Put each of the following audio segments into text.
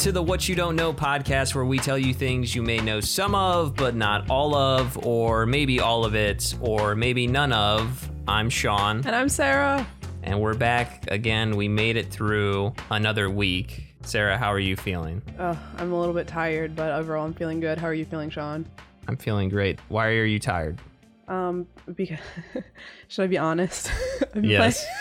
To the What You Don't Know podcast, where we tell you things you may know some of, but not all of, or maybe all of it, or maybe none of. I'm Sean, And I'm Sarah. and we're back again. We made it through another week. Sarah, how are you feeling? Oh, I'm a little bit tired, but overall I'm feeling good. How are you feeling, Sean? I'm feeling great. Why are you tired? Um, because should I be honest? Yes. play-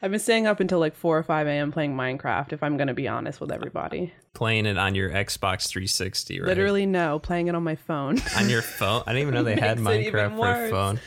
I've been staying up until like 4 or 5 a.m. playing Minecraft, if I'm going to be honest with everybody. Playing it on your Xbox 360, right? Literally, no, playing it on my phone. on your phone. I didn't even know they had Makes it even Minecraft for phone.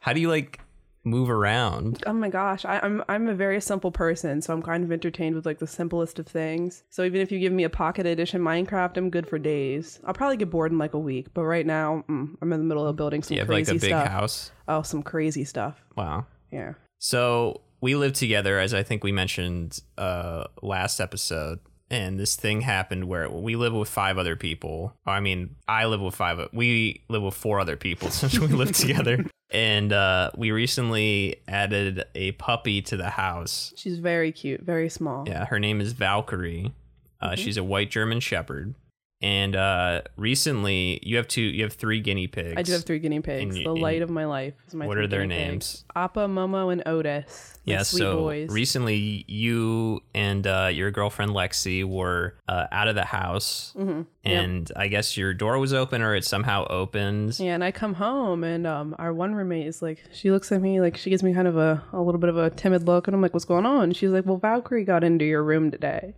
How do you like move around? oh my gosh, I, I'm I'm a very simple person, so I'm kind of entertained with like the simplest of things. So even if you give me a pocket edition Minecraft, I'm good for days. I'll probably get bored in like a week, but right now mm, I'm in the middle of building some You have like crazy a big stuff. house. Oh, some crazy stuff. Wow. Yeah. So we live together, as I think we mentioned uh, last episode. And this thing happened where we live with five other people. I mean, I live with five. We live with four other people since we live together. And uh, we recently added a puppy to the house. She's very cute, very small. Yeah, her name is Valkyrie. Uh, Mm-hmm. She's a white German Shepherd. And uh, recently, you have two. You have three guinea pigs. I do have three guinea pigs. And- the and- light of my life is my What are their guinea pigs. names? Appa, Momo, and Otis. Yeah, so boys. recently you and uh, your girlfriend Lexi were uh, out of the house, Mm-hmm. and I guess your door was open or it somehow opened. yeah, and I come home and um, our one roommate is like, she looks at me like she gives me kind of a, a little bit of a timid look, and I'm like, what's going on? She's like, well, Valkyrie got into your room today,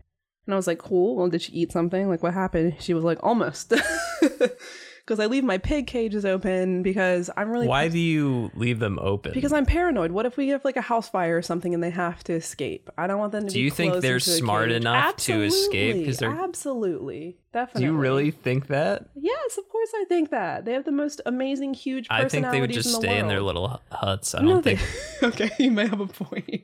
and I was like, cool. Well, did she eat something? Like, what happened? She was like, almost, because I leave my pig cages open because I'm really Why do you leave them open? Because I'm paranoid. What if we have like a house fire or something and they have to escape? I don't want them to Do you think they're smart cage. enough to escape? 'Cause Absolutely. they're- absolutely, do you really think that? Yes, of course I think that. They have the most amazing, huge I think they would just in the stay in their little huts. I don't they, think. okay, you may have a point.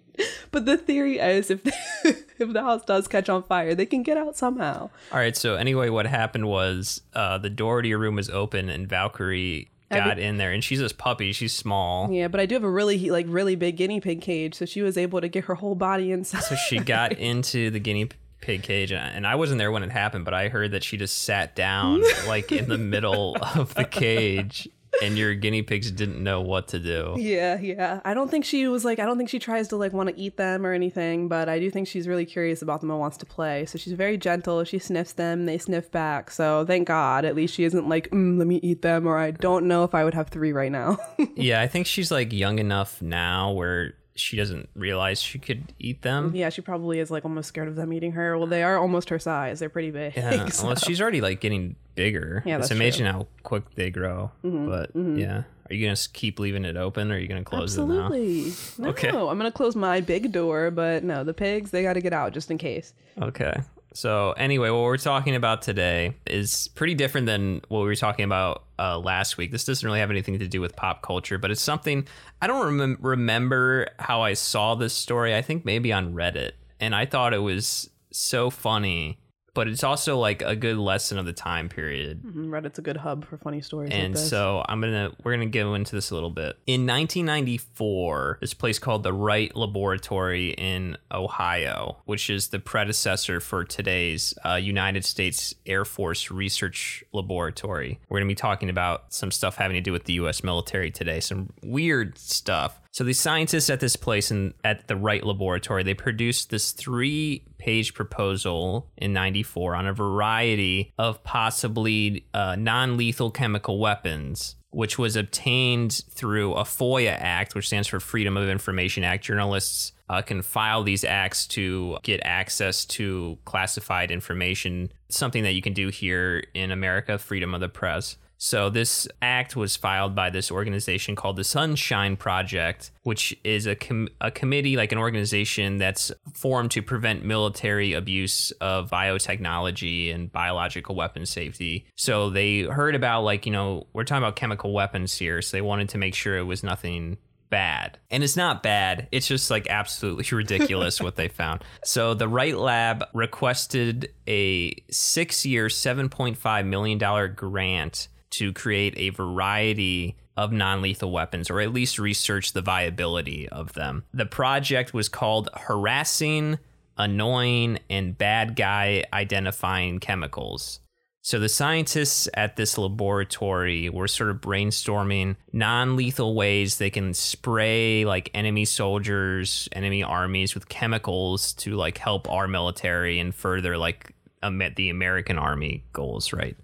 But the theory is if if the house does catch on fire, they can get out somehow. All right. So anyway, what happened was uh, the door to your room was open, and Valkyrie got in there, and she's this puppy. She's small. Yeah, but I do have a really like really big guinea pig cage, so she was able to get her whole body inside. So she got into the guinea pig cage, and and I wasn't there when it happened, but I heard that she just sat down like in the middle of the cage, and your guinea pigs didn't know what to do. Yeah, yeah. I don't think she was like I don't think she tries to like want to eat them or anything, but I do think she's really curious about them and wants to play. So she's very gentle. She sniffs them, they sniff back. So thank God, at least she isn't like, mm, let me eat them, or I don't know if I would have three right now. Yeah, I think she's like young enough now where she doesn't realize she could eat them. yeah, she probably is like almost scared of them eating her. Well, they are almost her size. They're pretty big. Yeah, so- well, she's already like getting bigger. Yeah, it's that's amazing how quick they grow. Mm-hmm, but mm-hmm. yeah, are you gonna keep leaving it open, or are you gonna close it now? Absolutely. No, Okay. I'm gonna close my big door, but no, the pigs they got to get out just in case. Okay. So anyway, what we're talking about today is pretty different than what we were talking about uh, last week. This doesn't really have anything to do with pop culture, but it's something I don't remem- remember how I saw this story. I think maybe on Reddit, and I thought it was so funny. But it's also like a good lesson of the time period. Mm, Reddit's a good hub for funny stories. like And this. so I'm gonna we're gonna go into this a little bit. In 1994, this place called the Wright Laboratory in Ohio, which is the predecessor for today's uh, United States Air Force Research Laboratory. We're gonna be talking about some stuff having to do with the U.S. military today, some weird stuff. So the scientists at this place and at the Wright Laboratory, they produced this three-page proposal in '94 on a variety of possibly uh, non-lethal chemical weapons, which was obtained through a FOIA Act, which stands for Freedom of Information Act. Journalists uh, can file these acts to get access to classified information. Something that you can do here in America, freedom of the press. So this act was filed by this organization called the Sunshine Project, which is a com- a committee like an organization that's formed to prevent military abuse of biotechnology and biological weapon safety. So they heard about like, you know, we're talking about chemical weapons here, so they wanted to make sure it was nothing bad. And it's not bad. It's just like absolutely ridiculous what they found. So the Wright Lab requested a six year, $7.5 million grant to create a variety of non lethal weapons, or at least research the viability of them. The project was called Harassing annoying, and bad guy identifying chemicals. So the scientists at this laboratory were sort of brainstorming non-lethal ways they can spray like enemy soldiers, enemy armies with chemicals to like help our military and further like the American army goals, right?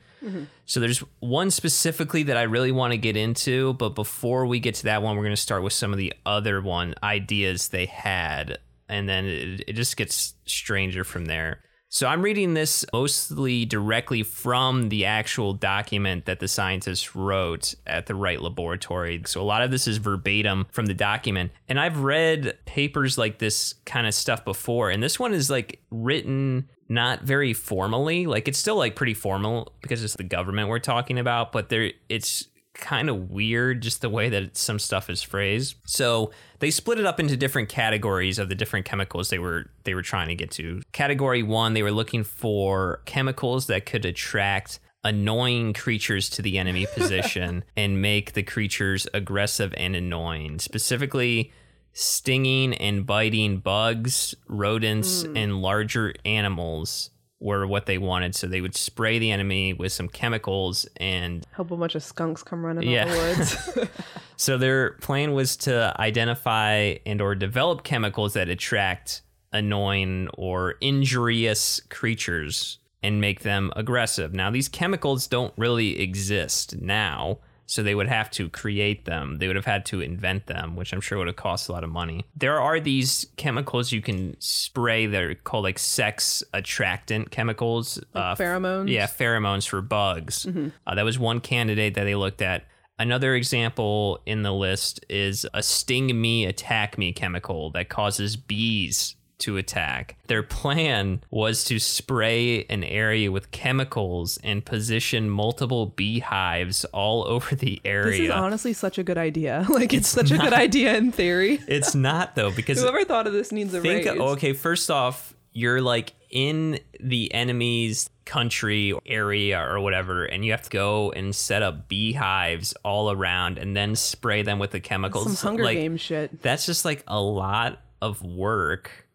So there's one specifically that I really want to get into, but before we get to that one, we're going to start with some of the other one ideas they had, and then it, it just gets stranger from there. So I'm reading this mostly directly from the actual document that the scientists wrote at the Wright Laboratory. So a lot of this is verbatim from the document. And I've read papers like this kind of stuff before, and this one is like written not very formally. Like it's still like pretty formal because it's the government we're talking about, but there it's kind of weird just the way that some stuff is phrased. So they split it up into different categories of the different chemicals they were they were trying to get to. Category 1, they were looking for chemicals that could attract annoying creatures to the enemy position and make the creatures aggressive and annoying. Specifically stinging and biting bugs, rodents, Hmm. and larger animals were what they wanted. So they would spray the enemy with some chemicals and Hope a bunch of skunks come running Yeah. out the woods. so their plan was to identify and or develop chemicals that attract annoying or injurious creatures and make them aggressive. Now these chemicals don't really exist now, so they would have to create them. They would have had to invent them, which I'm sure would have cost a lot of money. There are these chemicals you can spray that are called like sex attractant chemicals. uh, pheromones? Yeah, pheromones for bugs. Uh, that was one candidate that they looked at. Another example in the list is a sting me, attack me chemical that causes bees to attack. Their plan was to spray an area with chemicals and position multiple beehives all over the area. This is honestly such a good idea. Like it's, such a good idea in theory. it's not though because Whoever thought of this needs a think raise. okay first off you're like in the enemy's country or area or whatever and you have to go and set up beehives all around and then spray them with the chemicals Some Hunger like, Game shit. that's just like a lot of work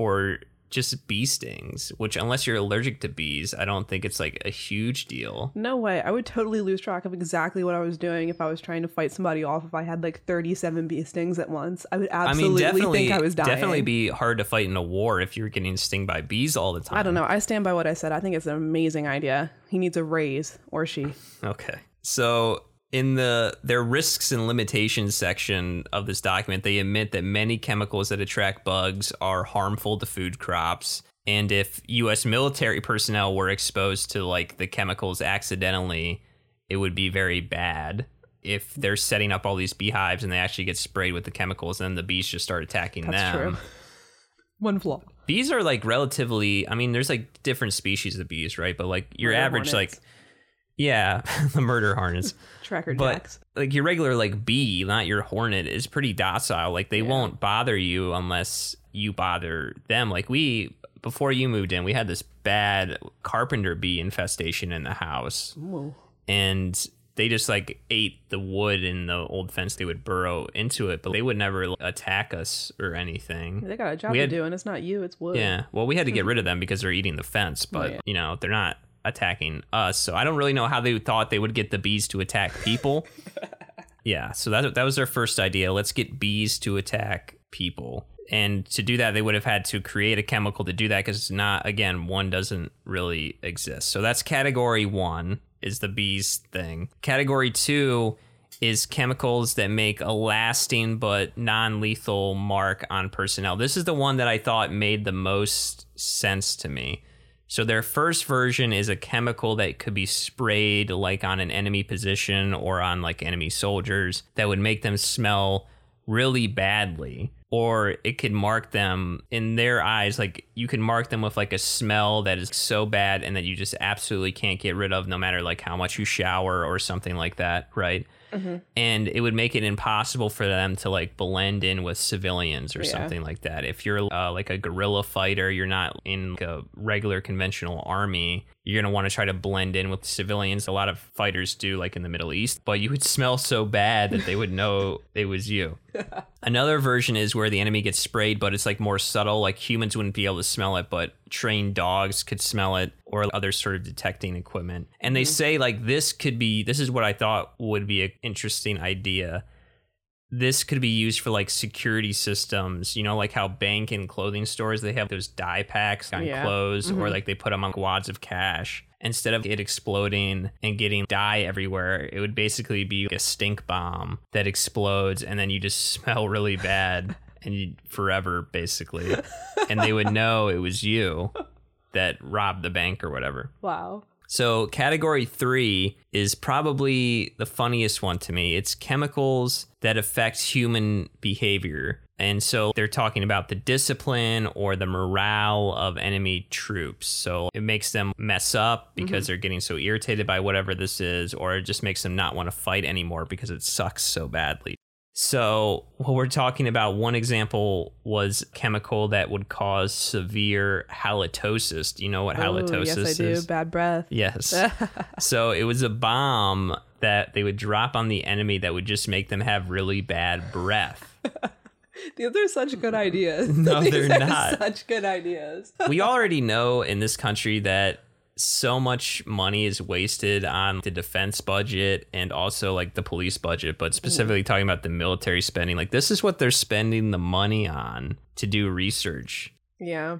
for just bee stings which unless you're allergic to bees i don't think it's like a huge deal No way. I would totally lose track of exactly what I was doing if I was trying to fight somebody off. If I had like 37 bee stings at once, I would I absolutely mean, definitely, think I was dying. definitely be hard to fight in a war if you're getting stung by bees all the time. I don't know. I stand by what I said. I think it's an amazing idea. He needs a raise, or she. Okay. So in the their risks and limitations section of this document, they admit that many chemicals that attract bugs are harmful to food crops. And if US military personnel were exposed to like the chemicals accidentally, it would be very bad. If they're setting up all these beehives and they actually get sprayed with the chemicals, then the bees just start attacking That's them. true. One flaw. Bees are like relatively. I mean, there's like different species of bees, right? But like your average, hornets. like yeah, the murder hornets. Tracker but jacks. like your regular like bee, not your hornet, is pretty docile. Like they Yeah. won't bother you unless you bother them. Like we before you moved in, we had this bad carpenter bee infestation in the house, Whoa. and they just like ate the wood in the old fence. They would burrow into it, but they would never like, attack us or anything. They got a job We to had- do, and it's not you, it's wood. Yeah. Well, we had to get rid of them because they're eating the fence, but yeah. you know, they're not attacking us. So I don't really know how they thought they would get the bees to attack people. yeah, so that that was their first idea. Let's get bees to attack people. And to do that, they would have had to create a chemical to do that because it's not again, one doesn't really exist. So that's category 1 is the bees thing. Category 2 is chemicals that make a lasting but non-lethal mark on personnel. This is the one that I thought made the most sense to me. So their first version is a chemical that could be sprayed like on an enemy position or on like enemy soldiers that would make them smell really badly or it could mark them in their eyes like you can mark them with like a smell that is so bad and that you just absolutely can't get rid of no matter like how much you shower or something like that right and it would make it impossible for them to like blend in with civilians or Yeah. something like that if you're uh, like a guerrilla fighter you're not in like, a regular conventional army you're going to want to try to blend in with civilians. A lot of fighters do, like in the Middle East, but you would smell so bad that they would know it was you. Another version is where the enemy gets sprayed, but it's like more subtle. Like humans wouldn't be able to smell it, but trained dogs could smell it or other sort of detecting equipment. And they mm-hmm. say, like, this could be, this is what I thought would be an interesting idea this could be used for like security systems you know like how bank and clothing stores they have those dye packs on Yeah. clothes or mm-hmm. like they put them on wads of cash instead of it exploding and getting dye everywhere it would basically be like a stink bomb that explodes and then you just smell really bad and you forever basically and they would know it was you that robbed the bank or whatever Wow. so, category three is probably the funniest one to me. It's chemicals that affect human behavior. And so they're talking about the discipline or the morale of enemy troops. So it makes them mess up because mm-hmm. they're getting so irritated by whatever this is, or it just makes them not want to fight anymore because it sucks so badly. So, what we're talking about, one example was chemical that would cause severe halitosis. Do you know what halitosis Oh, yes, I do. is? Bad breath. Yes. so it was a bomb that they would drop on the enemy that would just make them have really bad breath. These are such good mm-hmm. ideas. No, they're not. Such good ideas. we already know in this country that so much money is wasted on the defense budget and also like the police budget, but specifically talking about the military spending. Like this is what they're spending the money on to do research. Yeah.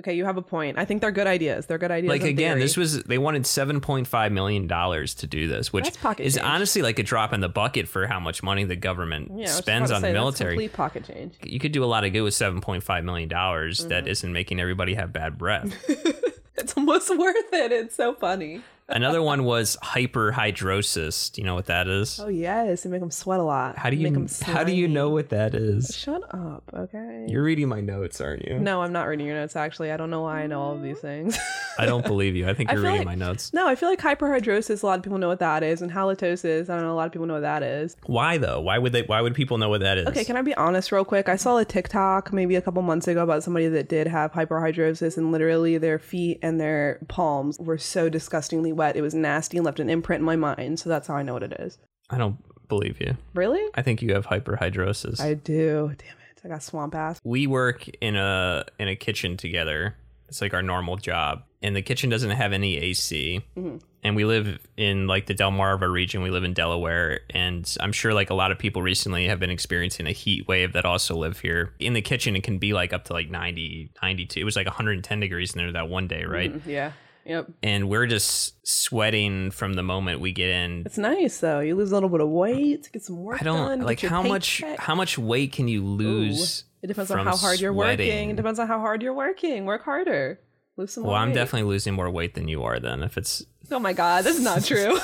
Okay, you have a point. I think they're good ideas. They're good ideas. like again theory. this was they wanted 7.5 million dollars to do this which is change. honestly like a drop in the bucket for how much money the government yeah, I was just spends on say, the military complete pocket change. you could do a lot of good with 7.5 million dollars Mm-hmm. that isn't making everybody have bad breath It's almost worth it. It's so funny. Another one was hyperhidrosis do you know what that is Oh yes, they make them sweat a lot. how do Make you 'em how do you slimy. know what that is Shut up, okay? you're reading my notes aren't you no, I'm not reading your notes. Actually, I don't know why I know all of these things. i don't believe you i think I you're feel reading like- my notes no, I feel like hyperhidrosis. A lot of people know what that is, and halitosis. I don't know. A lot of people know what that is. why though why would they why would people know what that is Okay, can I be honest real quick? I saw a TikTok maybe a couple months ago about somebody that did have hyperhidrosis and literally their feet and their palms were so disgustingly wet. It was nasty and left an imprint in my mind. So that's how I know what it is. i don't believe you Really? i think you have hyperhidrosis I do. Damn it. I got swamp ass. we work in a in a kitchen together. It's like our normal job, and the kitchen doesn't have any AC. Mm-hmm. And we live in like the Delmarva region. We live in Delaware, and I'm sure like a lot of people recently have been experiencing a heat wave that also live here. In the kitchen, it can be like up to like 90, 92. It was like 110 degrees in there that one day, right? Mm-hmm. Yeah. Yep. And we're just sweating from the moment we get in. It's nice though. You lose a little bit of weight, to get some work I done. don't get like how much how much weight can you lose? It depends on how hard you're working. It depends on how hard you're working. Work harder. Lose some Well, more I'm definitely losing more weight than you are. Then, if it's Oh my god, that's not true.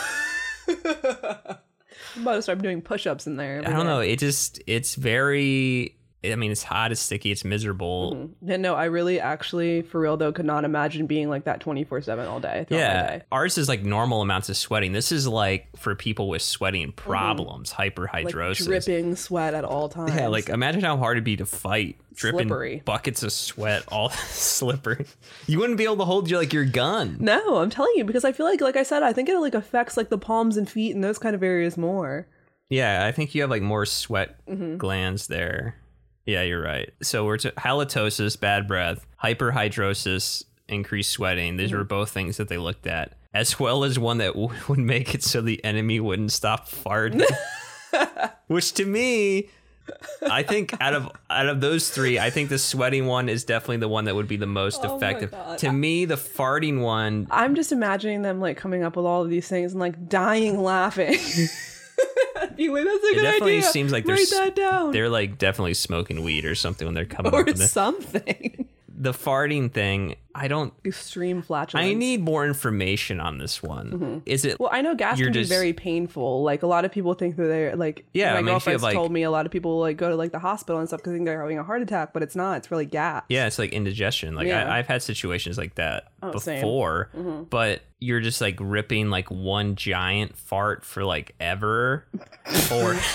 I'm about to start doing push-ups in there. I don't know. It just it's very. I mean, it's hot, it's sticky, it's miserable. Yeah, no, I really actually, for real though, could not imagine being like that 24/7 all day. Yeah, day. ours is like normal amounts of sweating. This is like for people with sweating problems, like hyperhidrosis. dripping sweat at all times. yeah, like imagine how hard it'd be to fight dripping Slippery. buckets of sweat, all slippery. You wouldn't be able to hold your like your gun. no, I'm telling you because I feel like, like I said, I think it like affects like the palms and feet and those kind of areas more. Yeah, I think you have like more sweat Mm-hmm. glands there. Yeah, you're right. So we're to halitosis, bad breath, hyperhidrosis, increased sweating. These were mm. both things that they looked at, as well as one that w- would make it so the enemy wouldn't stop farting. Which to me, I think out of out of those three, I think the sweating one is definitely the one that would be the most Oh effective. To me, the farting one I'm just imagining them like coming up with all of these things and like dying laughing. Like, that's a good definitely idea. seems like they're write that down they're like definitely smoking weed or something when they're coming up or with it. something. The farting thing, I don't Extreme flatulence. I need more information on this one. Mm-hmm. Is it Well, I know gas can just- be very painful. Like a lot of people think that they're like. Yeah, my I mean, if you girlfriend's like- told me a lot of people like go to like the hospital and stuff because they think they're having a heart attack, but it's not. It's really gas. yeah, it's like indigestion. Like Yeah. I, I've had situations like that Oh, before, mm-hmm. but you're just like ripping like one giant fart for like ever, or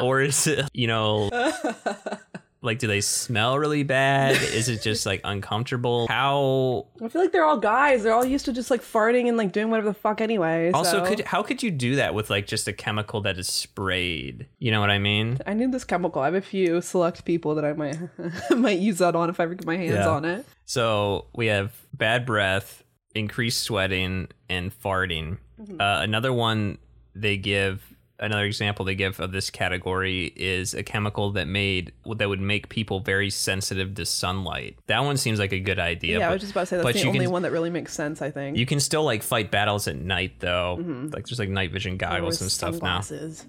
or is it you know Like, do they smell really bad? Is it just like uncomfortable? How I feel like they're all guys. They're all used to just like farting and like doing whatever the fuck anyway. also so- could how could you do that with like just a chemical that is sprayed? You know what I mean? I need this chemical. I have a few select people that I might might use that on if I ever get my hands Yeah. on it. So we have bad breath, increased sweating, and farting. Uh, another one they give, another example they give of this category is a chemical that made that would make people very sensitive to sunlight. That one seems like a good idea. Yeah, I was just about to say that's the only can- one that really makes sense. I think. you can still like fight battles at night though. Mm-hmm. Like there's like night vision goggles and stuff now.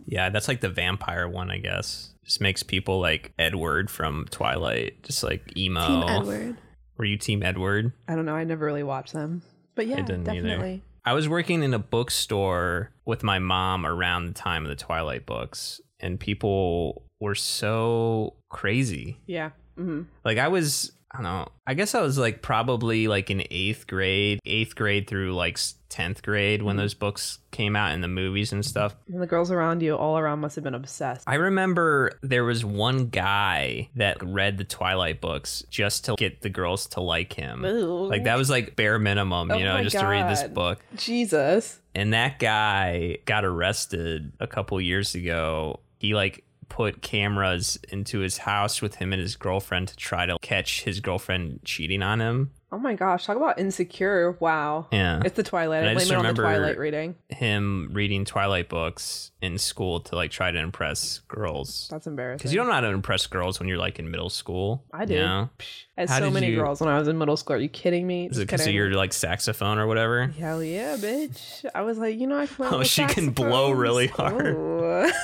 Yeah, that's like the vampire one, I guess. Just makes people like Edward from Twilight, just like emo. Team Edward. Were you Team Edward? I don't know. I never really watched them, but yeah, didn't either. I was working in a bookstore with my mom around the time of the Twilight books, and people were so crazy. Yeah. hmm Like I was, I don't know. I guess I was like probably like in eighth grade, eighth grade through like tenth grade when mm-hmm. those books came out and the movies and stuff. And the girls around you, all around, must have been obsessed. I remember there was one guy that read the Twilight books just to get the girls to like him. Ooh. Like that was like bare minimum, Oh you know, just to read this book. Jesus. And that guy got arrested a couple years ago. He like put cameras into his house with him and his girlfriend to try to catch his girlfriend cheating on him. Oh my gosh, talk about insecure. Wow. Yeah. It's the Twilight. And I I just remember- Twilight reading. Him reading Twilight books in school to like try to impress girls. That's embarrassing. Because you don't know how to impress girls when you're like in middle school. I you did. know? I How so many you- girls when I was in middle school. Are you kidding me? Is it because of your like saxophone or whatever? Hell yeah, bitch. I was like, you know, I can Oh, she can blow really hard.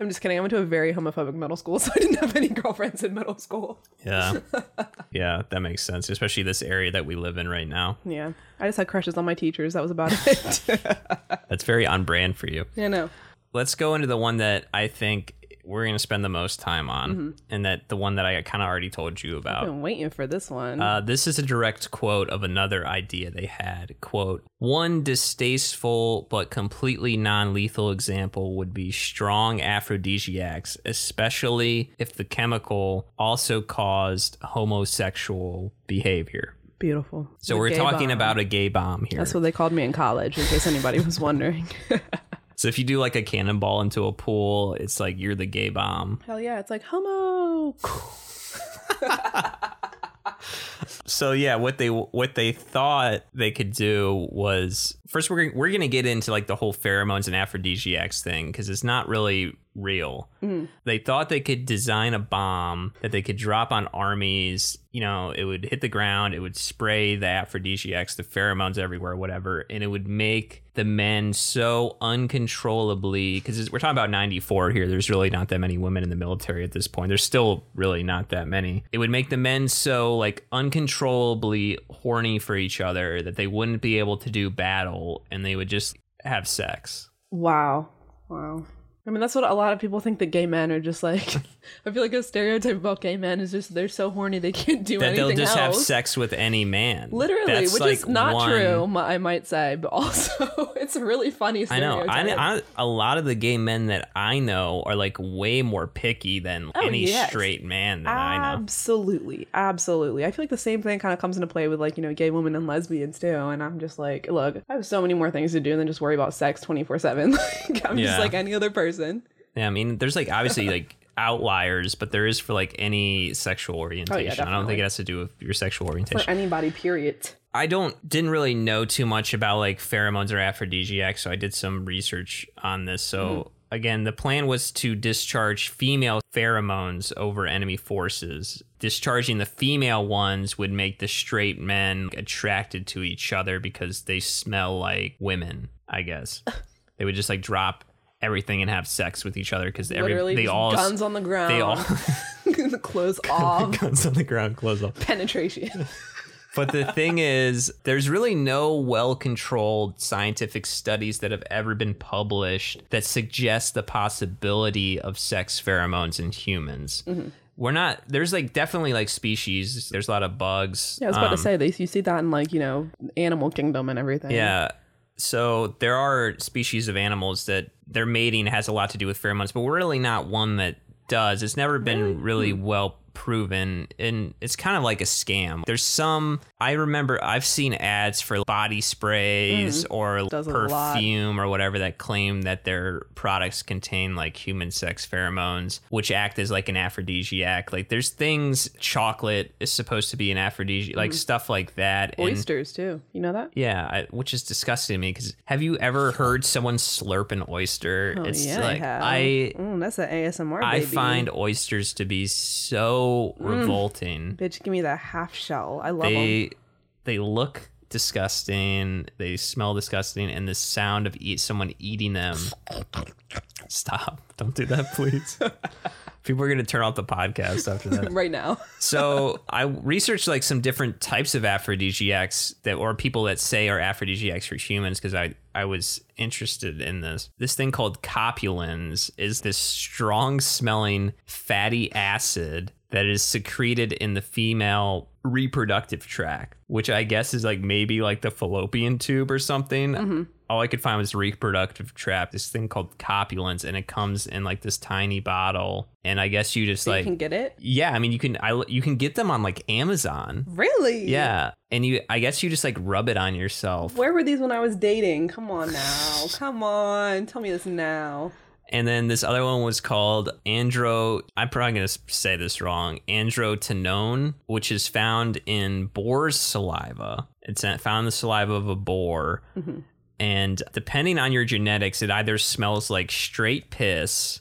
I'm just kidding. I went to a very homophobic middle school, so I didn't have any girlfriends in middle school. Yeah. yeah, that makes sense. Especially this area that we live in right now. Yeah. I just had crushes on my teachers. That was about it. That's very on brand for you. yeah, no. Let's go into the one that I think we're going to spend the most time on, Mm-hmm. and that the one that I kind of already told you about. I've been waiting for this one. Uh, this is a direct quote of another idea they had. Quote, one distasteful but completely non lethal example would be strong aphrodisiacs, especially if the chemical also caused homosexual behavior. Beautiful. So The we're talking bomb. about a gay bomb here. That's what they called me in college, in case anybody was wondering. so if you do like a cannonball into a pool, it's like you're the gay bomb. Hell yeah, it's like homo. So yeah, what they what they thought they could do was first we're we're gonna get into like the whole pheromones and aphrodisiacs thing because it's not really real. Mm. They thought they could design a bomb that they could drop on armies. You know, it would hit the ground, it would spray the aphrodisiacs, the pheromones everywhere, whatever, and it would make the men so uncontrollably because we're talking about 94 here there's really not that many women in the military at this point there's still really not that many it would make the men so like uncontrollably horny for each other that they wouldn't be able to do battle and they would just have sex Wow. Wow. I mean, that's what a lot of people think that gay men are just like. I feel like a stereotype about gay men is just they're so horny they can't do anything. they'll just have sex with any man Literally, That's, which like, is not one- true, I might say, but also it's a really funny I know. stereotype. I, I, a lot of the gay men that I know are like way more picky than Oh, any yes. straight man that I know. Absolutely, absolutely. I feel like the same thing kind of comes into play with like you know gay women and lesbians too. And I'm just like, look, I have so many more things to do than just worry about sex 24 seven. I'm Yeah. just like any other person. Yeah, I mean, there's like obviously like outliers, but there is for like any sexual oh, orientation. I don't definitely. think it has to do with your sexual orientation. For anybody, period. I don't didn't really know too much about like pheromones or aphrodisiacs, so I did some research on this. So mm-hmm. again, the plan was to discharge female pheromones over enemy forces. Discharging the female ones would make the straight men attracted to each other because they smell like women, I guess. they would just like drop everything and have sex with each other because every Literally, they all guns on the ground. they all the clothes off. guns on the ground close off. Penetration. But the thing is, there's really no well controlled scientific studies that have ever been published that suggest the possibility of sex pheromones in humans. Mm-hmm. We're not, there's like definitely like species, there's a lot of bugs. Yeah, I was about Um, to say they you see that in like you know animal kingdom and everything. Yeah. So there are species of animals that their mating has a lot to do with pheromones, but we're really not one that does. It's never been really hmm. well proven and it's kind of like a scam. There's some I remember I've seen ads for body sprays or a lot. perfume or whatever that claim that their products contain like human sex pheromones which act as like an aphrodisiac. Like there's things chocolate is supposed to be an aphrodisiac like stuff like that and Oysters too. You know that? yeah, I, which is disgusting to me because have you ever heard someone slurp an oyster? Oh, it's yeah, like I have. I Mm, that's an ASMR. I find oysters to be so Mm. revolting. Bitch, give me that half shell. I love them. They they look disgusting. They smell disgusting, and the sound of eat someone eating them. Stop! Don't do that, please. People are gonna turn off the podcast after that. right now. So I researched like some different types of aphrodisiacs that or people that say are aphrodisiacs for humans because I I was interested in this. This thing called copulins is this strong smelling fatty acid that is secreted in the female reproductive tract, which I guess is like maybe like the fallopian tube or something. Mm-hmm. All I could find was reproductive tract, this thing called copulins, and it comes in like this tiny bottle. And I guess you just you like you can get it. yeah, I mean you can I you can get them on like Amazon. Really? Yeah, and you I guess you just like rub it on yourself. Where were these when I was dating? Come on now. Come on. Tell me this now. And then this other one was called andro I'm probably going to say this wrong. Androtenone, which is found in boar's saliva. It's found in the saliva of a boar. Mm-hmm. And depending on your genetics, it either smells like straight piss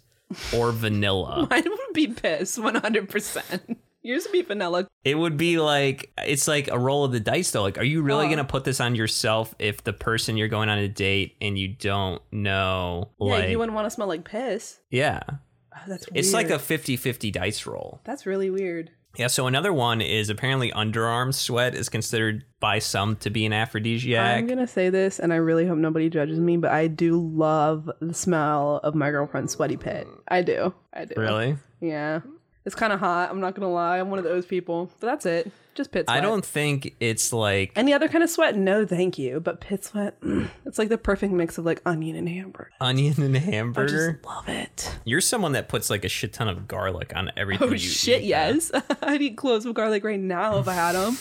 or vanilla. Mine would be piss 100%. Yours would be vanilla. It would be like it's like a roll of the dice though. Like, are you really Oh. gonna put this on yourself if the person you're going on a date and you don't know? Yeah, Like, you wouldn't want to smell like piss. yeah, Oh, that's weird. it's like a 50-50 dice roll. That's really weird. Yeah. So another one is apparently underarm sweat is considered by some to be an aphrodisiac. I'm gonna say this, and I really hope nobody judges me, but I do love the smell of my girlfriend's sweaty pit. I do. I do. really? Yeah. It's kind of hot. I'm not gonna lie. I'm one of those people. But that's it. Just pit sweat. I don't think it's like Any other kind of sweat? No, thank you. But pit sweat, mm, it's like the perfect mix of like onion and hamburger. onion and hamburger. I hamburger. just love it. You're someone that puts like a shit ton of garlic on everything. Oh you shit, eat, yes. I'd eat cloves of garlic right now if I had them.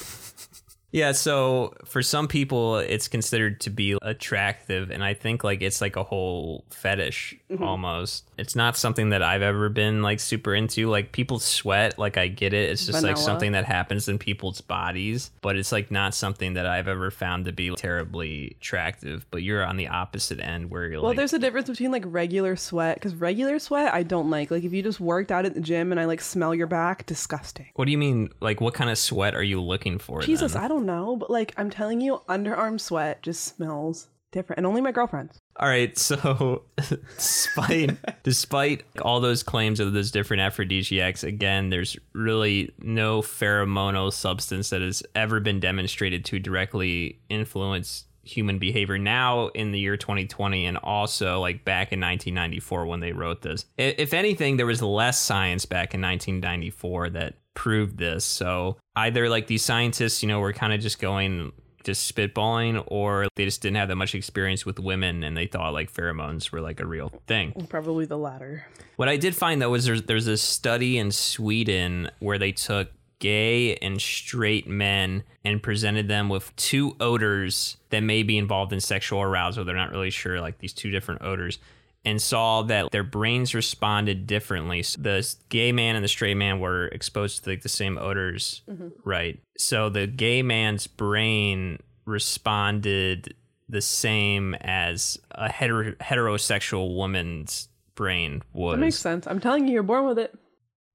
Yeah, so for some people it's considered to be attractive and I think like it's like a whole fetish Mm-hmm. almost. It's not something that I've ever been like super into. Like people sweat, like I get it. It's just like something that happens in people's bodies, but it's like not something that I've ever found to be terribly attractive. But you're on the opposite end where you're Well, like there's a difference between like regular sweat, because regular sweat I don't like. Like if you just worked out at the gym and I like smell your back, disgusting. What do you mean like what kind of sweat are you looking for? Jesus, then? I don't know, but like I'm telling you, underarm sweat just smells different, and only my girlfriend's. All right, so despite despite all those claims of those different aphrodisiacs, again, there's really no pheromonal substance that has ever been demonstrated to directly influence human behavior now in the year 2020 and also like back in 1994 when they wrote this. If anything, there was less science back in 1994 that proved this. So either like these scientists, you know, were kind of just going just spitballing or they just didn't have that much experience with women and they thought like pheromones were like a real thing. Probably the latter. What I did find though was there's there's a study in Sweden where they took gay and straight men and presented them with two odors that may be involved in sexual arousal. They're not really sure, like these two different odors, and saw that their brains responded differently. So the gay man and the straight man were exposed to like the same odors, mm-hmm. right? So the gay man's brain responded the same as a hetero- heterosexual woman's brain was. That makes sense. I'm telling you, you're born with it.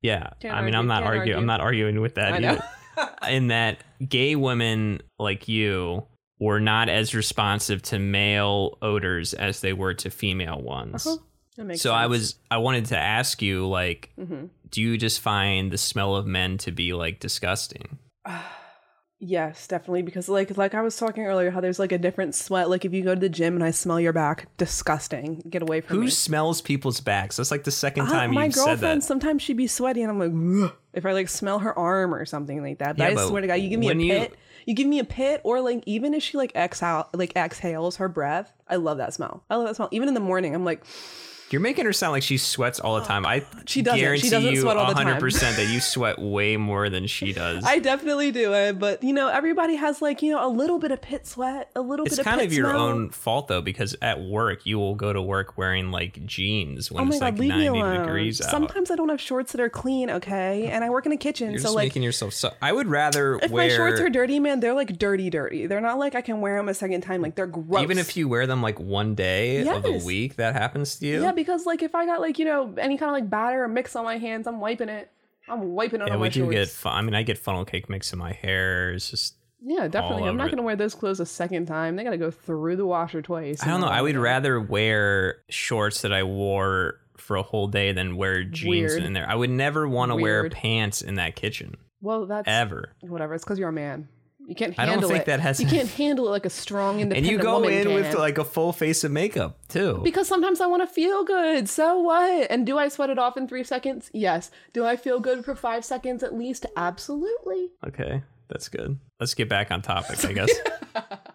Yeah, Can't I mean, argue, I'm not arguing. argue. I'm not arguing with that I know. either. In that gay women like you were not as responsive to male odors as they were to female ones. Uh-huh. That makes So sense. I was, I wanted to ask you, like, Mhm. do you just find the smell of men to be like disgusting? Yes, definitely. Because like like I was talking earlier, how there's like a different sweat. Like if you go to the gym and I smell your back, disgusting. Get away from Who me. smells people's backs? That's like the second Uh, time you've said girlfriend that. sometimes she'd be sweaty and I'm like "Ugh," if I like smell her arm or something like that. But Yeah, I but swear to God, you give me a when you- pit. You give me a pit or like even if she like exhale like exhales her breath, I love that smell. I love that smell. Even in the morning, I'm like You're making her sound like she sweats all the oh, time. I She doesn't. She guarantee doesn't you sweat all the time. 100% that you sweat way more than she does. I definitely do it, but you know, everybody has like you know a little bit of pit sweat, a little it's bit of It's kind of your smell. own fault though, because at work you will go to work wearing like jeans when Oh it's god, like leave me 90 alone. degrees out. Sometimes I don't have shorts that are clean, okay, and I work in a kitchen, You're so just like. making yourself so. I would rather if wear my shorts are dirty, man, they're like dirty, dirty. They're not like I can wear them a second time. Like they're gross. even if you wear them like one day of the week. That happens to you. yeah, because like if I got like you know any kind of like batter or mix on my hands, I'm wiping it. I'm wiping it Yeah, on we my do shorts. get. I mean, I get funnel cake mix in my hair. It's just. yeah, definitely. I'm not gonna wear those clothes a second time. They gotta go through the washer twice. I don't know. I would rather. rather wear shorts that I wore for a whole day than wear jeans Weird. in there. I would never want to wear Weird. pants in that kitchen Well, that's ever. whatever. It's because you're a man. You can't I don't handle think it. that has- You can't handle it like a strong, And you go in can. with like a full face of makeup too. because sometimes I want to feel good. So what? And do I sweat it off in three seconds? Yes. Do I feel good for five seconds at least? Absolutely. Okay, that's good. Let's get back on topic, I guess.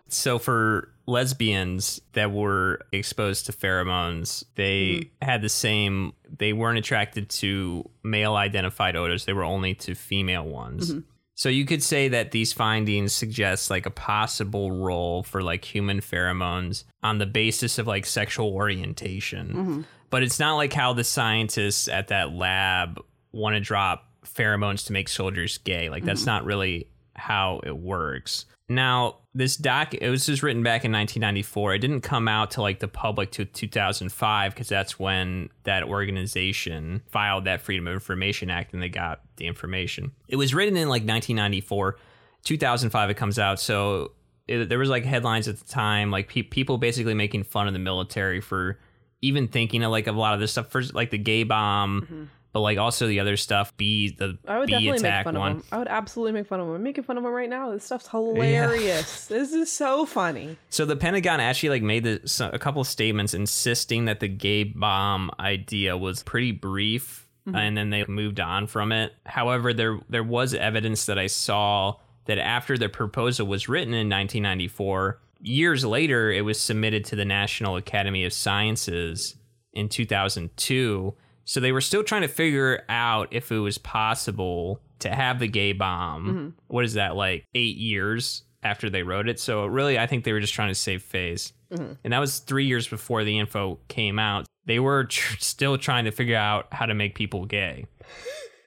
so for lesbians that were exposed to pheromones, they mm-hmm. had the same they weren't attracted to male identified odors, they were only to female ones. Mm-hmm. So you could say that these findings suggest like a possible role for like human pheromones on the basis of like sexual orientation. Mm-hmm. But it's not like how the scientists at that lab want to drop pheromones to make soldiers gay. Like that's mm-hmm. not really how it works. Now, this doc it was just written back in 1994. It didn't come out to like the public to 2005 because that's when that organization filed that Freedom of Information Act and they got the information. It was written in like 1994. 2005 it comes out. So it, there was like headlines at the time like pe- people basically making fun of the military for even thinking of like a lot of this stuff first like the gay bomb mm-hmm. But like also the other stuff b the Mm-hmm. I would bee definitely make attack fun one of him. I would absolutely make fun of him. I'm making fun of him right now. This stuff's hilarious. this is so funny. So the Pentagon actually like made the, so- a couple of statements insisting that the gay bomb idea was pretty brief, and then they moved on from it. However, there there was evidence that I saw that after the proposal was written in 1994, years later it was submitted to the National Academy of Sciences in 2002. So they were still trying to figure out if it was possible to have the gay bomb. Mm-hmm. What is that like? Eight years after they wrote it. So really, I think they were just trying to save face. Mm-hmm. And that was three years before the info came out. They were tr- still trying to figure out how to make people gay,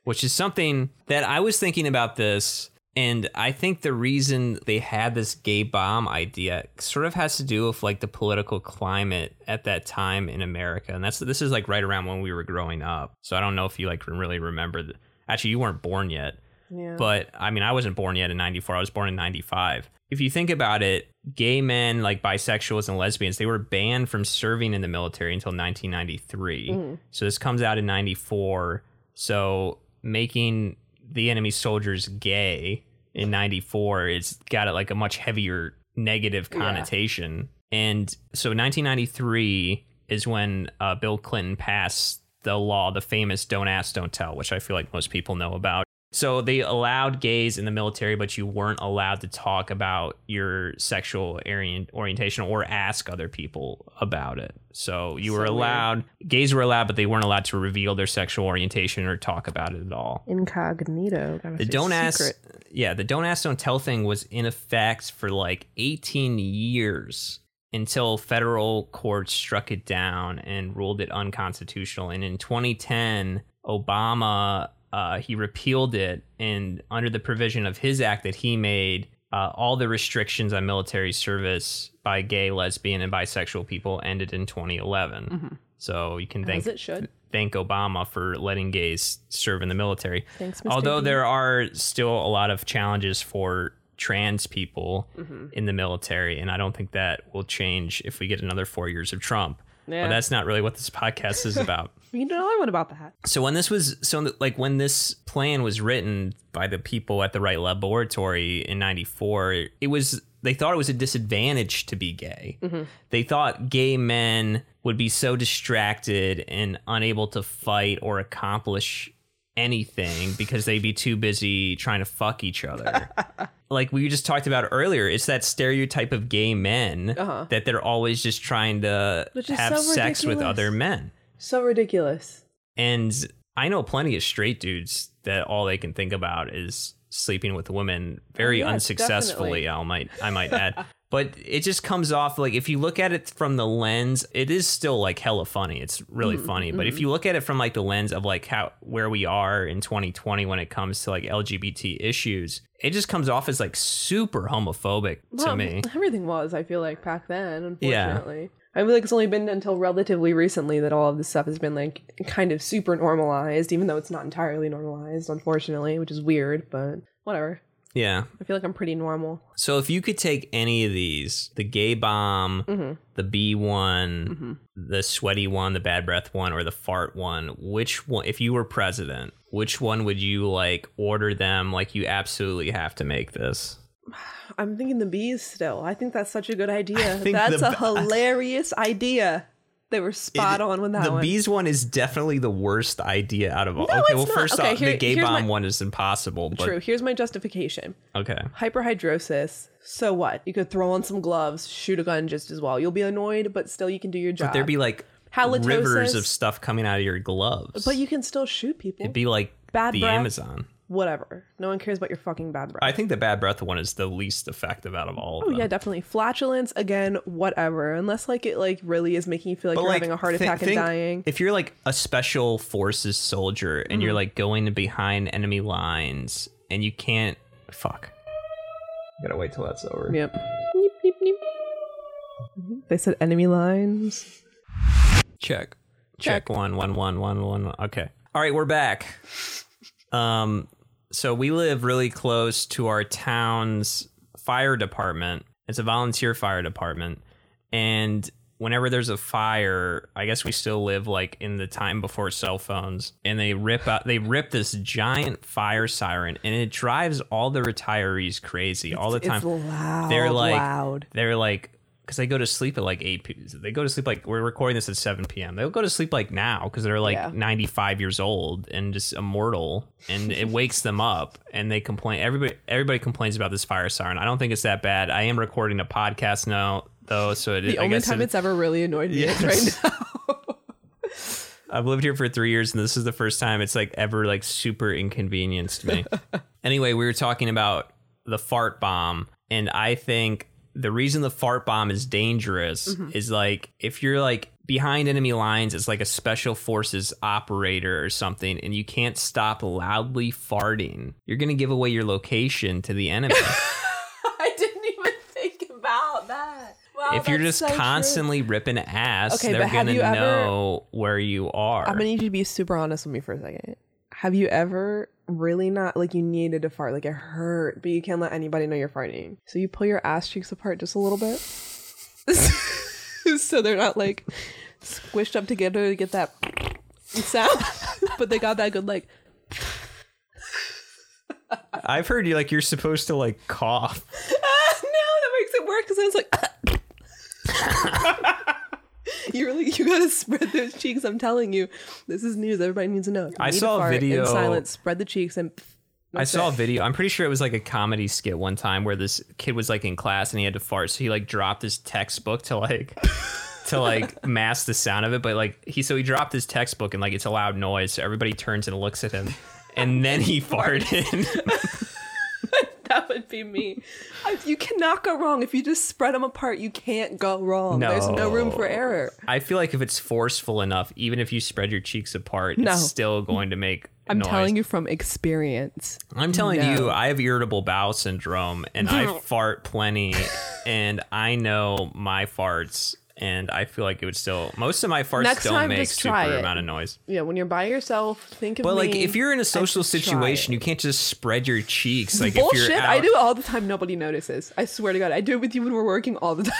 which is something that I was thinking about this. And I think the reason they had this gay bomb idea sort of has to do with like the political climate at that time in America. And that's this is like right around when we were growing up. So I don't know if you like really remember. The, actually, you weren't born yet. Yeah. But I mean, I wasn't born yet in 94. I was born in 95. If you think about it, gay men, like bisexuals and lesbians, they were banned from serving in the military until 1993. Mm-hmm. So this comes out in 94. So making the enemy soldiers gay in 94 it's got it like a much heavier negative connotation. And so 1993 is when uh, Bill Clinton passed the law, the famous Don't Ask, Don't Tell, which I feel like most people know about. So they allowed gays in the military, but you weren't allowed to talk about your sexual orient- orientation or ask other people about it. So you were So weird. allowed, gays were allowed, but they weren't allowed to reveal their sexual orientation or talk about it at all. Incognito. The don't ask, yeah, the don't ask, don't tell thing was in effect for like 18 years until federal courts struck it down and ruled it unconstitutional. And in 2010, Obama uh, he repealed it, and under the provision of his act that he made, uh, all the restrictions on military service by gay, lesbian, and bisexual people ended in 2011. So you can thank As it should. thank Obama for letting gays serve in the military. Thanks, Mr. Although there are still a lot of challenges for trans people Mm-hmm. in the military, and I don't think that will change if we get another four years of Trump. Yeah. But that's not really what this podcast is about. We need another one about that. so when this was so like when this plan was written by the people at the Wright Laboratory in 94 it was they thought it was a disadvantage to be gay. They thought gay men would be so distracted and unable to fight or accomplish anything because they'd be too busy trying to fuck each other. like we just talked about earlier, it's that stereotype of gay men Uh-huh. that they're always just trying to have so sex with other men. So ridiculous. And I know plenty of straight dudes that all they can think about is sleeping with women very Oh, yes, unsuccessfully. I might I might add. But it just comes off like if you look at it from the lens, it is still like hella funny. It's really Mm-hmm, funny. But if you look at it from like the lens of like how where we are in 2020 when it comes to like LGBT issues, it just comes off as like super homophobic to me. Everything was, I feel like, back then, Yeah. I feel like it's only been until relatively recently that all of this stuff has been like kind of super normalized, even though it's not entirely normalized, unfortunately, which is weird, but whatever. Yeah. I feel like I'm pretty normal. So if you could take any of these, the gay bomb, Mm-hmm. the bee one, the sweaty one, the bad breath one, or the fart one, which one if you were president, which one would you like order them like you absolutely have to make this? I'm thinking the bees still. I think that's such a good idea. That's the a hilarious idea. They were spot on with that the one. bees one is definitely the worst idea out of all. No, okay, it's well not. first Okay, off, here- the gay bomb my- one is impossible. But True. Here's my justification. okay. Hyperhidrosis. So what? You could throw on some gloves, shoot a gun just as well. You'll be annoyed, but still you can do your job. But there'd be like Halitosis. rivers of stuff coming out of your gloves. but you can still shoot people. It'd be like Bad the breath. Amazon. Whatever. No one cares about your fucking bad breath. I think the bad breath one is the least effective out of all of Oh them. yeah, definitely. Flatulence again, whatever. Unless like it like really is making you feel like But, you're like, having a heart thi- attack think- and dying. If you're like a special forces soldier and Mm-hmm. you're like going behind enemy lines and you can't fuck. Gotta wait till that's over. Yep. Neep, neep, neep. Mhm. They said enemy lines. Check. Check one one one one one. Okay. All right, we're back. Um, so we live really close to our town's fire department. It's a volunteer fire department, and whenever there's a fire, I guess we still live like in the time before cell phones, and they rip out they rip this giant fire siren, and it drives all the retirees crazy all the time. It's loud. they're like loud. they're like because they go to sleep at like 8 p- they go to sleep like we're recording this at 7 p.m they'll go to sleep like now because they're like Yeah. 95 years old and just immortal and it wakes them up and they complain everybody everybody complains about this fire siren i don't think it's that bad i am recording a podcast now though so it, The I only guess time it- it's ever really annoyed me Yes. is right now. I've lived here for three years, and this is the first time it's like ever like super inconvenienced me. anyway, we were talking about the fart bomb, and I think the reason the fart bomb is dangerous mm-hmm. is like if you're like behind enemy lines it's like a special forces operator or something, and you can't stop loudly farting, you're gonna give away your location to the enemy. I didn't even think about that. Wow, if you're just so true. constantly ripping ass, Okay, they're gonna you ever- know where you are. I'm gonna need you to be super honest with me for a second. Have you ever really not like you needed to fart, like it hurt, but you can't let anybody know you're farting? So you pull your ass cheeks apart just a little bit, so they're not like squished up together to get that sound, but they got that good like. I've heard you like you're supposed to like cough. Ah, no, that makes it worse because I was like. You really, you gotta spread those cheeks. I'm telling you, this is news. Everybody needs to know. If you I need to saw a video- in silence. Spread the cheeks and. I saw a video. I'm pretty sure it was like a comedy skit one time where this kid was like in class and he had to fart, so he like dropped his textbook to like to like mask the sound of it. But like he so he dropped his textbook and like it's a loud noise, so everybody turns and looks at him, and then he farted. That would be me. I- You cannot go wrong if you just spread them apart. You can't go wrong. There's no room for error. I feel like if it's forceful enough, even if you spread your cheeks apart, No. it's still going to make. I'm noise. telling you from experience. I'm telling No. you, I have irritable bowel syndrome and I fart plenty and I know my farts and I feel like it would still most of my farts Next don't time, make just super try it. amount of noise. Yeah, when you're by yourself, think of But like if you're in a social just try situation, it. you can't just spread your cheeks like Bullshit. if you're out, I do it all the time. Nobody notices. I swear to God, I do it with you when we're working all the time.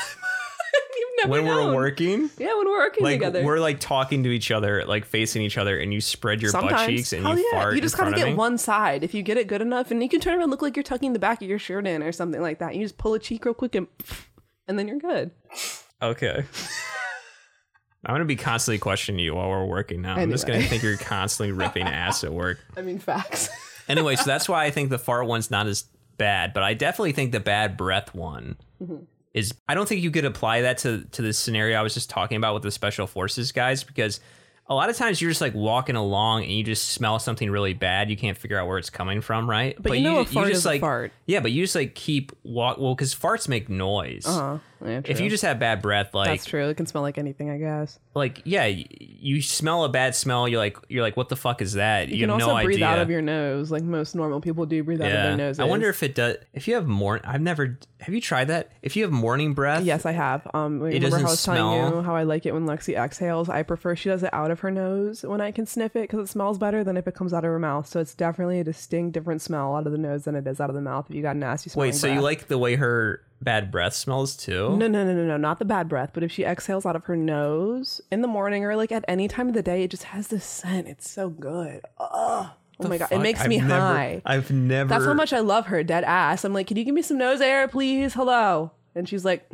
You've never when we're working. Yeah, when we're working Like together. we're like talking to each other, like facing each other, and you spread your Sometimes. butt cheeks and Hell you yeah. fart. You just in front gotta of get me. one side. If you get it good enough, and you can turn around and look like you're tucking the back of your shirt in or something like that. You just pull a cheek real quick and and then you're good. Okay. I'm gonna be constantly questioning you while we're working now. I'm just gonna Anyway. think you're constantly ripping ass at work. I mean, facts. Anyway, so that's why I think the fart one's not as bad, but I definitely think the bad breath one Mm-hmm. is. I don't think you could apply that to to the scenario I was just talking about with the special forces guys because a lot of times you're just like walking along and you just smell something really bad. You can't figure out where it's coming from, right? But you know a fart just is a like fart. yeah, but you just like keep walk well because farts make noise. Uh-huh. Yeah, If you just have bad breath, like That's true. It can smell like anything, I guess. like yeah, y- you smell a bad smell. You're like you're like what the fuck is that? You, can have also no breathe idea. out of your nose, like most normal people do. Breathe out of their noses. I wonder if it does. If you have more, I've never. Have you tried that? If you have morning breath, Yes, I have. Um, remember doesn't how I was telling smell- you how I like it when Lexi exhales? I prefer she does it out of her nose when I can sniff it because it smells better than if it comes out of her mouth. So it's definitely a distinct different smell out of the nose than it is out of the mouth. If you got nasty smelling Wait, so you breath. like the way her bad breath smells too? No, no, no, no, no, not the bad breath. But if she exhales out of her nose in the morning or like at any time of the day, it just has this scent. It's so good. Ugh. Oh my god, it makes I've me never- high. I've never. That's how much I love her, dead ass. I'm like, can you give me some nose air, please? Hello. And she's like,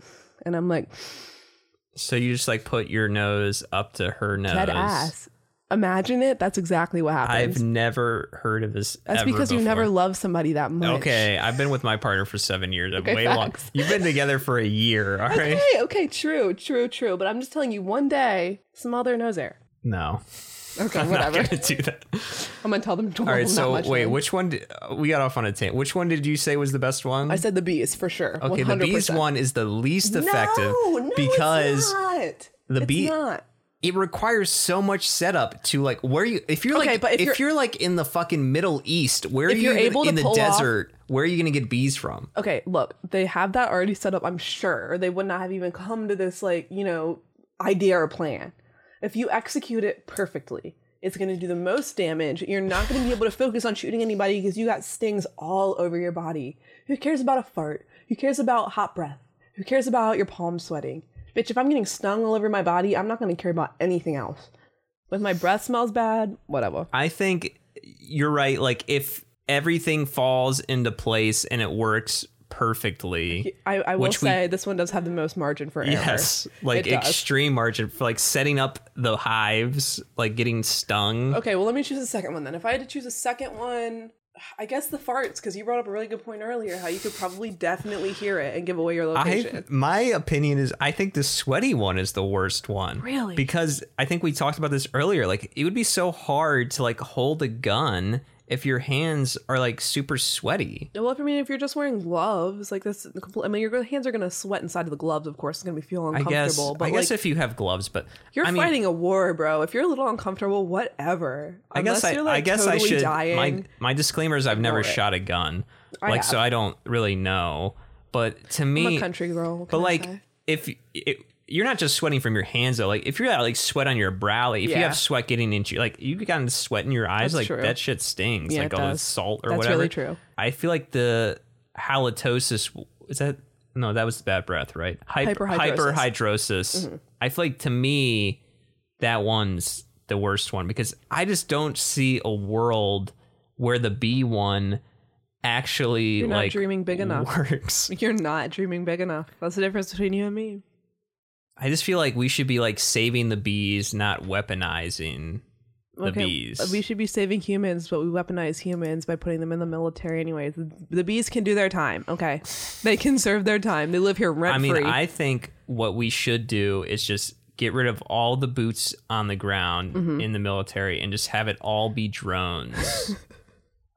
and I'm like, So you just like put your nose up to her nose. dead ass. Imagine it. That's exactly what happens. I've never heard of this. That's because you never love somebody that much. Okay, I've been with my partner for seven years. I'm Okay, way long. facts. You've been together for a year. All right. Okay, okay, true, true, true. But I'm just telling you, one day, smell their nose air. No, Okay, I'm whatever. not gonna do that. I'm gonna tell them to All right. So wait, then. which one? Did, uh, we got off on a tangent. Which one did you say was the best one? I said the bees for sure. okay, the bees one is the least effective no, no, because the It's bee- not. It requires so much setup to like where you if you're Okay, like but if if, you're- you're, like in the fucking Middle East, where are If you you're gonna- able to in the pull off- desert? Where are you gonna get bees from? Okay, look, they have that already set up. I'm sure or they would not have even come to this like you know idea or plan. If you execute it perfectly, it's going to do the most damage. You're not going to be able to focus on shooting anybody because you got stings all over your body. Who cares about a fart? Who cares about hot breath? Who cares about your palms sweating? Bitch, if I'm getting stung all over my body, I'm not going to care about anything else. But if my breath smells bad, whatever. I think you're right. Like if everything falls into place and it works perfectly. I, I will Which we- say this one does have the most margin for error. Yes, like extreme margin for like setting up the hives, like getting stung. Okay, well, let me choose a second one then. If I had to choose a second one, I guess the farts, because you brought up a really good point earlier, how you could probably definitely hear it and give away your I location. my opinion is I think the sweaty one is the worst one. Really? Because I think we talked about this earlier. Like it would be so hard to like hold a gun if your hands are like super sweaty. well, if I mean, if you're just wearing gloves, like this, I mean, your hands are gonna sweat inside of the gloves. Of course, it's gonna be feel I guess uncomfortable. but I guess like, if you have gloves, but you're I mean, fighting a war, bro. If you're a little uncomfortable, whatever. I guess Unless I, you're, like, I guess totally I should. Dying. My my disclaimer is I've never shot a gun, I like have. so I don't really know. But to I'm me, a country girl. but I like if it, you're not just sweating from your hands though, like if you're like sweat on your brow, like if you have sweat getting into like you've gotten sweat in your eyes, That's like true. that shit stings, Yeah, like all the salt or That's whatever. That's really true. I feel like the halitosis is that no, that was bad breath, right? Hyper, Hyperhidrosis. hyperhidrosis. Mm-hmm. I feel like to me that one's the worst one because I just don't see a world where the bee one actually You're not like dreaming big enough. works. You're not dreaming big enough. That's the difference between you and me. I just feel like we should be like saving the bees, not weaponizing the bees. We should be saving humans, but we weaponize humans by putting them in the military anyways. The, the bees can do their time, okay? They can serve their time. They live here rent free. I mean. I think what we should do is just get rid of all the boots on the ground Mm-hmm. in the military and just have it all be drones.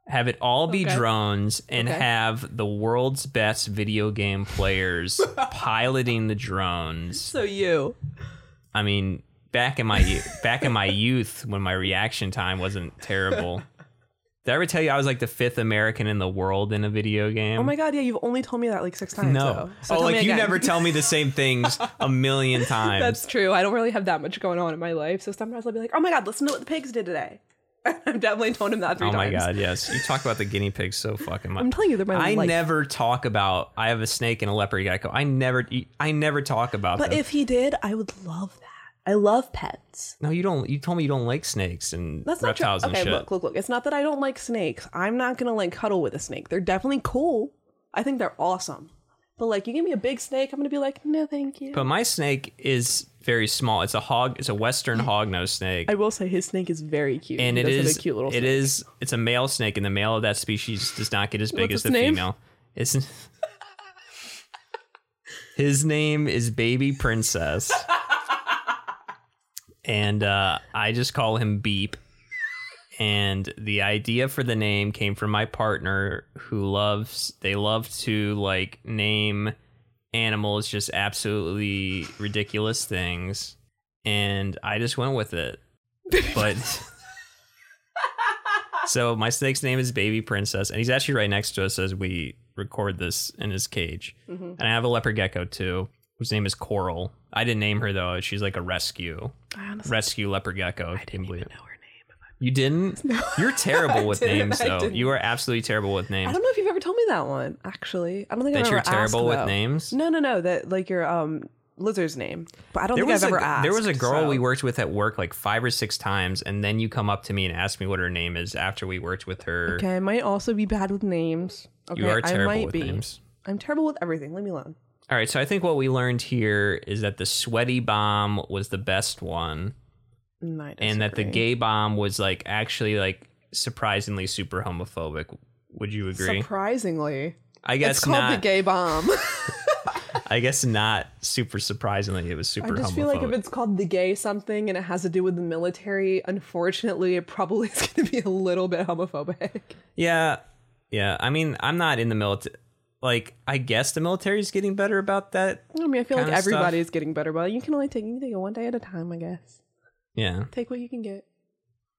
have it all be Okay. drones and Okay. have the world's best video game players piloting the drones. so you. I mean, back in my back in my youth when my reaction time wasn't terrible. Did I ever tell you I was like the fifth American in the world in a video game? Oh my god, yeah, you've only told me that like six times. no. So oh, like you never tell me the same things a million times. That's true. I don't really have that much going on in my life. So sometimes I'll be like, oh my god, listen to what the pigs did today. I've definitely told him that three oh my times. god, yes. You talk about the guinea pigs so fucking much. I'm telling you, they're my I life. never talk about I have a snake and a leopard gecko. I never I never talk about But them. if he did, I would love that. I love pets. no, you don't you told me you don't like snakes and That's not true. reptiles and Okay, shit. look, look, look. It's not that I don't like snakes. I'm not gonna like cuddle with a snake. They're definitely cool. I think they're awesome. But like, you give me a big snake, I'm gonna be like, no, thank you. But my snake is very small. It's a hog. It's a western hognose snake. I will say his snake is very cute. and He it does have is a cute little it snake. is it's a male snake and the male of that species does not get as big What's as its the name? female it's his name is baby princess and uh, I just call him Beep. And the idea for the name came from my partner, who loves they love to like name animals just absolutely ridiculous things, and I just went with it. But so my snake's name is Baby Princess, and he's actually right next to us as we record this in his cage. Mhm. And I have a leopard gecko too, whose name is Coral. I didn't name her though; she's like a rescue, I honestly rescue leopard gecko. I didn't even know her. You didn't? No. You're terrible with names, though. You are absolutely terrible with names. I don't know if you've ever told me that one. Actually, I don't think I've That ever you're terrible asked, with though. names. No, no, no. That like your um lizard's name, but I don't think I've a ever asked. there was a girl so- we worked with at work like five or six times, and then you come up to me and ask me what her name is after we worked with her. Okay, I might also be bad with names. Okay, you are terrible I might with be. names. I'm terrible with everything. Leave me alone. All right, so I think what we learned here is that the sweaty bomb was the best one, and that the gay bomb was like actually like surprisingly super homophobic. Would you agree? Surprisingly, I guess it's called not. the gay bomb. I guess not super surprisingly, it was super I just homophobic. feel like if it's called the gay something and it has to do with the military, unfortunately, it probably is going to be a little bit homophobic. yeah, yeah. I mean, I'm not in the military. Like, I guess the military is getting better about that. I mean, I feel like stuff. everybody is getting better, but you can only take you can take it one day at a time, I guess. Yeah, Take what you can get.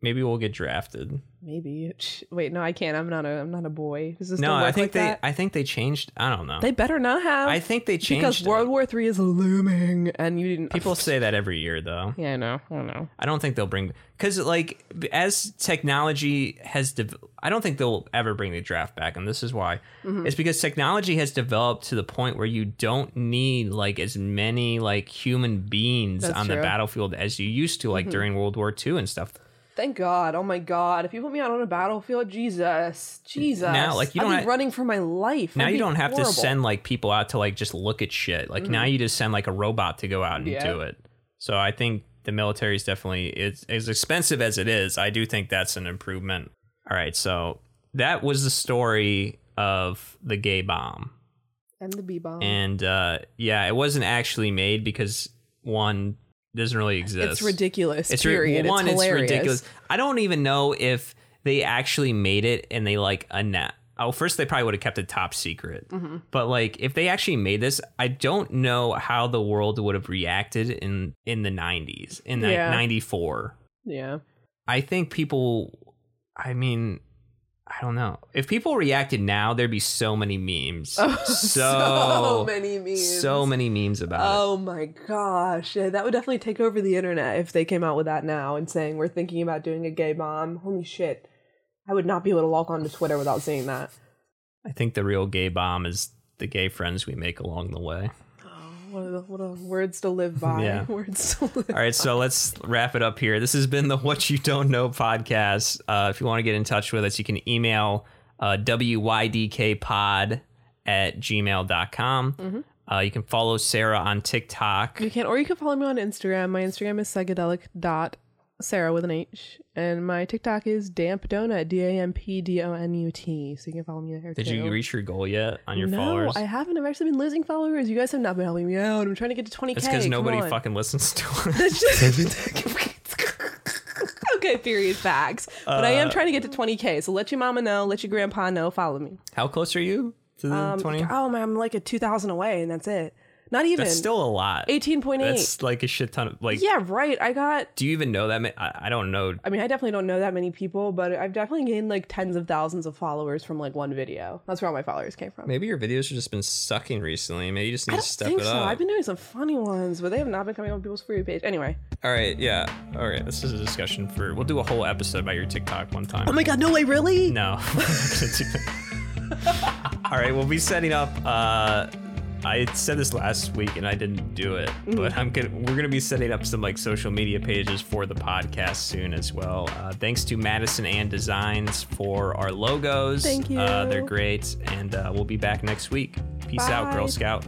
Maybe we'll get drafted. Maybe. Wait, no, I can't. I'm not a. I'm not a boy. Does this No, I think like they. that? I think they changed. I don't know. They better not have. I think they changed. because it. World War Three is looming, and you didn't. People say that every year, though. Yeah, I know. I don't know. I don't think they'll bring because like as technology has dev- I don't think they'll ever bring the draft back and this is why Mm-hmm. it's because technology has developed to the point where you don't need like as many like human beings That's on the true. Mm-hmm. battlefield as you used to like during World War Two and stuff Thank God. Oh my God. If you put me out on a battlefield, Jesus, Jesus. Now, like, you I'd be ha- running for my life. now I'd you don't have horrible. to send like people out to like just look at shit like now you just send like a robot to go out and Yeah. do it so I think the military is definitely it's as expensive as it is I do think that's an improvement all right so that was the story of the gay bomb and the bee bomb. and uh, yeah, it wasn't actually made because one doesn't really exist. It's ridiculous. It's ri- period. one, it's it's, ridiculous. I don't even know if they actually made it and they like a net. Oh, first they probably would have kept it top secret. Mm-hmm. But like, if they actually made this, I don't know how the world would have reacted in in the '90s, in Yeah. '94. Yeah. I think people. I mean, I don't know. If people reacted now, there'd be so many memes. Oh, so so, many memes. so many memes about it. Oh my gosh. Yeah, that would definitely take over the internet if they came out with that now and saying we're thinking about doing a gay bomb. Holy shit. I would not be able to log on to Twitter without seeing that. I think the real gay bomb is the gay friends we make along the way. What a, what a words to live by. Yeah. Words to live All right, so let's wrap it up here. This has been the What You Don't Know podcast. Uh, if you want to get in touch with us, you can email uh, wydkpod at gmail.com. Uh, you can follow Sarah on TikTok. You can, or you can follow me on Instagram. My Instagram is psychedelic dot Sarah with an H, and my TikTok is damp donut D A M P D O N U T. So you can follow me there Did too. you reach your goal yet on your no, followers? I haven't. I've actually been losing followers. You guys have not been helping me out. I'm trying to get to 20k. It's because nobody on. fucking listens to us. Okay, period. Facts. But I Uh, am trying to get to 20k. So let your mama know. Let your grandpa know. Follow me. How close are you to the Um, 20? Oh man, I'm like a 2,000 away, and that's it. Not even. That's still a lot. 18.8. That's like a shit ton of like. yeah, right. I got Do you even know that? ma- I, I don't know. I mean, I definitely don't know that many people, but I've definitely gained like tens of thousands of followers from like one video. That's where all my followers came from. Maybe your videos have just been sucking recently. Maybe you just need I to don't step think it so. up. I've been doing some funny ones, but they have not been coming on people's free page. Anyway. All right, yeah. All right, this is a discussion for. We'll do a whole episode about your TikTok one time. Oh my god, no way, really? no, we're not gonna do that. All right, we'll be setting up. Uh, I said this last week and I didn't do it, Mm-hmm. but I'm gonna. We're gonna be setting up some like social media pages for the podcast soon as well. Uh, thanks to Madison and Designs for our logos. Thank you. Uh, they're great, and uh, we'll be back next week. Peace out, Girl Scout.